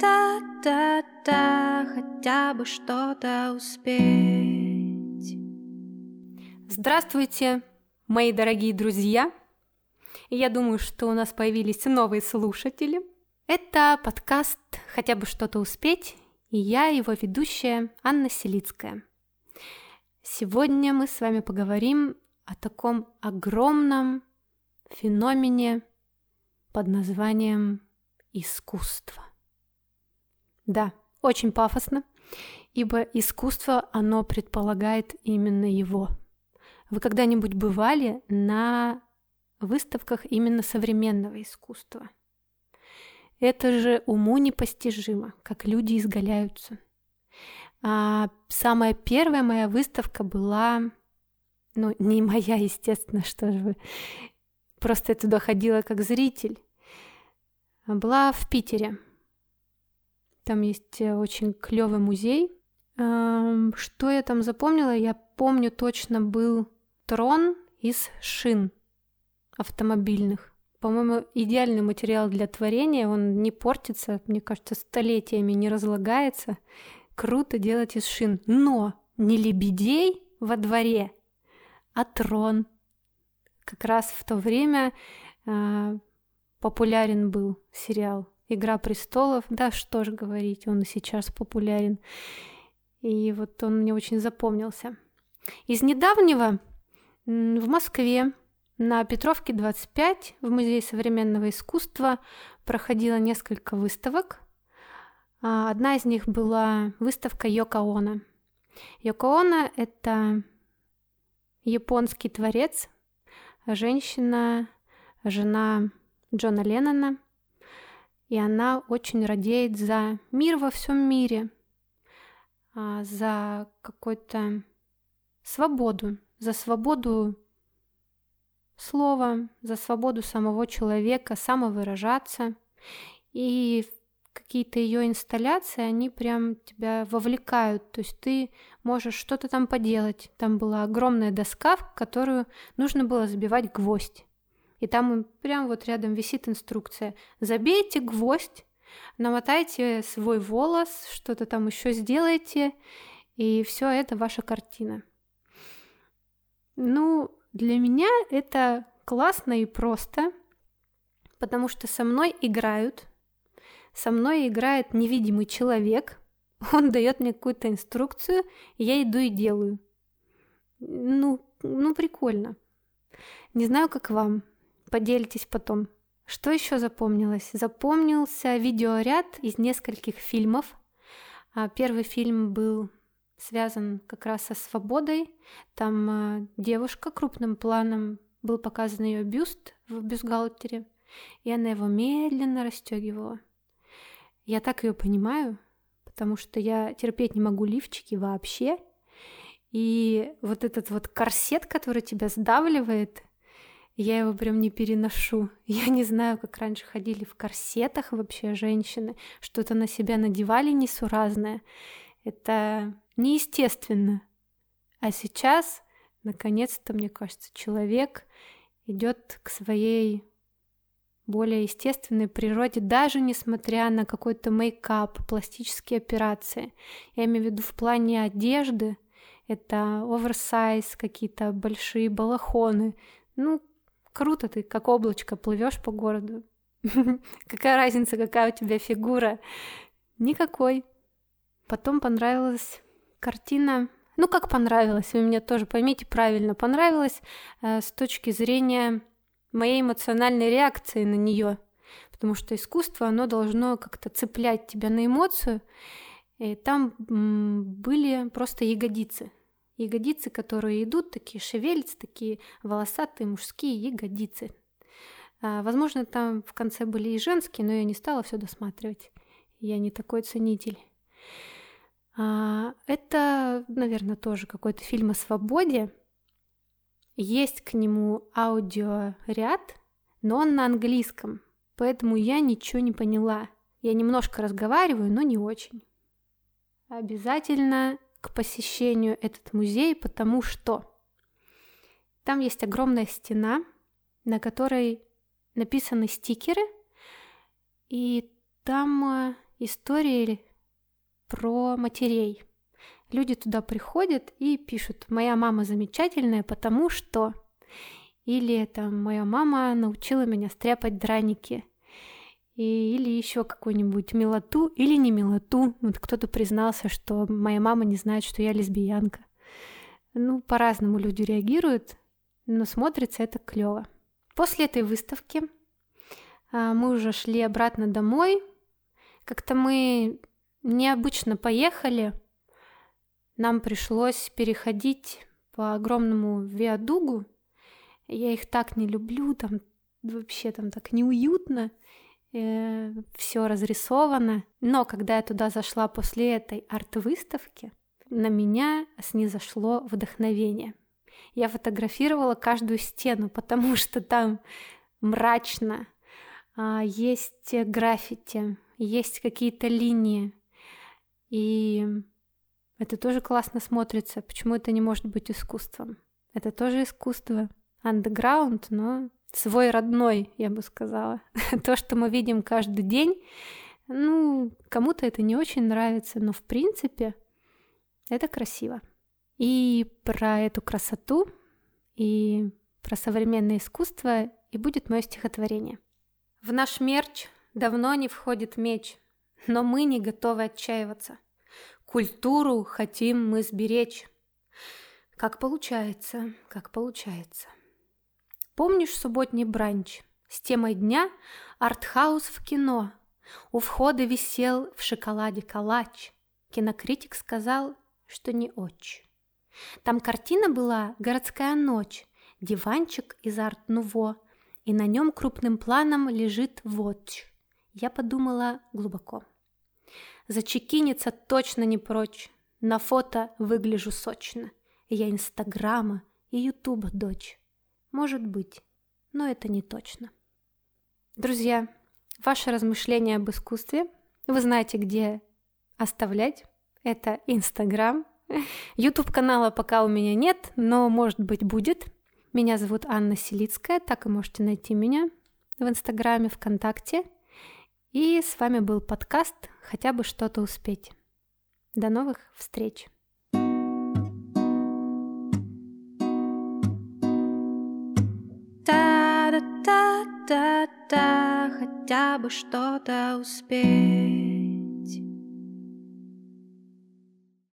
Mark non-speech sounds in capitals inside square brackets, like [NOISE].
Да-да-да-да, хотя бы что-то успеть. Здравствуйте, мои дорогие друзья! Я думаю, что у нас появились новые слушатели. Это подкаст «Хотя бы что-то успеть», и я его ведущая Анна Селицкая. Сегодня мы с вами поговорим о таком огромном феномене под названием искусство. Да, очень пафосно, ибо искусство, оно предполагает именно его. Вы когда-нибудь бывали на выставках именно современного искусства? Это же уму непостижимо, как люди изгаляются. А самая первая моя выставка была, ну, не моя, естественно, что же вы, просто я туда ходила как зритель, была в Питере. Там есть э, очень клевый музей. Что я там запомнила? Я помню точно был трон из шин автомобильных. По-моему, идеальный материал для творения, он не портится, мне кажется, столетиями не разлагается. Круто делать из шин. Но не лебедей во дворе, а трон. Как раз в то время а, популярен был сериал «Игра престолов». Да, что же говорить, он и сейчас популярен. И вот он мне очень запомнился. Из недавнего в Москве на Петровке 25 в Музее современного искусства проходило несколько выставок. А, одна из них была выставка Йоко Оно. Йоко Оно — это японский творец, женщина, жена Джона Леннона, и она очень радеет за мир во всем мире, а, за какую-то свободу, за свободу слова, за свободу самого человека самовыражаться. И какие-то ее инсталляции, они прям тебя вовлекают. То есть ты можешь что-то там поделать. Там была огромная доска, в которую нужно было забивать гвоздь. И там прям вот рядом висит инструкция. Забейте гвоздь, намотайте свой волос, что-то там еще сделайте, и все это ваша картина. Ну, для меня это классно и просто, потому что со мной играют, со мной играет невидимый человек, [LAUGHS] он дает мне какую-то инструкцию, я иду и делаю. Ну, ну прикольно. Не знаю, как вам, Поделитесь потом. Что еще запомнилось? Запомнился видеоряд из нескольких фильмов. А, первый фильм был связан как раз со свободой. Там а, девушка крупным планом был показан ее бюст в бюстгальтере, и она его медленно расстегивала. Я так ее понимаю, потому что я терпеть не могу лифчики вообще. И вот этот вот корсет, который тебя сдавливает, я его прям не переношу. [LAUGHS] Я не знаю, как раньше ходили в корсетах вообще женщины, что-то на себя надевали несуразное. Это неестественно. А сейчас, наконец-то, мне кажется, человек идет к своей более естественной природе, даже несмотря на какой-то мейкап, пластические операции. Я имею в виду в плане одежды, это оверсайз, какие-то большие балахоны. Ну, Круто ты, как облачко, плывешь по городу. [LAUGHS] Какая разница, какая у тебя фигура? Никакой. Потом понравилась картина. Ну, как понравилась, вы меня тоже поймите правильно. Понравилась э, с точки зрения моей эмоциональной реакции на нее. Потому что искусство, оно должно как-то цеплять тебя на эмоцию. И там м, были просто ягодицы ягодицы, которые идут, такие шевелятся, такие волосатые мужские ягодицы. А, возможно, там в конце были и женские, но я не стала все досматривать. Я не такой ценитель. А, это, наверное, тоже какой-то фильм о свободе. Есть к нему аудиоряд, но он на английском, поэтому я ничего не поняла. Я немножко разговариваю, но не очень. Обязательно посещению этот музей, потому что там есть огромная стена, на которой написаны стикеры, и там э, истории про матерей. Люди туда приходят и пишут, моя мама замечательная, потому что... Или это моя мама научила меня стряпать драники. И, или еще какую-нибудь милоту, или не милоту. Вот кто-то признался, что моя мама не знает, что я лесбиянка. Ну, по-разному люди реагируют, но смотрится это клево. После этой выставки а, мы уже шли обратно домой. Как-то мы необычно поехали. Нам пришлось переходить по огромному виадугу. Я их так не люблю, там вообще там так неуютно, э, все разрисовано. Но когда я туда зашла после этой арт-выставки, на меня снизошло вдохновение. Я фотографировала каждую стену, потому что там мрачно, а, есть граффити, есть какие-то линии. И это тоже классно смотрится. Почему это не может быть искусством? Это тоже искусство. Андеграунд, но свой родной, я бы сказала. [LAUGHS] То, что мы видим каждый день, ну, кому-то это не очень нравится, но в принципе это красиво. И про эту красоту, и про современное искусство и будет мое стихотворение. В наш мерч давно не входит меч, но мы не готовы отчаиваться. Культуру хотим мы сберечь. Как получается, как получается. Помнишь субботний бранч с темой дня «Артхаус в кино»? У входа висел в шоколаде калач. Кинокритик сказал, что не очень. Там картина была «Городская ночь», диванчик из арт-нуво – и на нем крупным планом лежит watch. Я подумала глубоко. Зачекиниться точно не прочь. На фото выгляжу сочно. Я Инстаграма и Ютуба дочь. Может быть, но это не точно. Друзья, ваши размышления об искусстве вы знаете, где оставлять. Это Инстаграм. [LAUGHS] Ютуб канала пока у меня нет, но может быть будет – меня зовут Анна Селицкая, так и можете найти меня в Инстаграме, ВКонтакте. И с вами был подкаст «Хотя бы что-то успеть». До новых встреч! Да-да-да-да-да, хотя бы что-то успеть.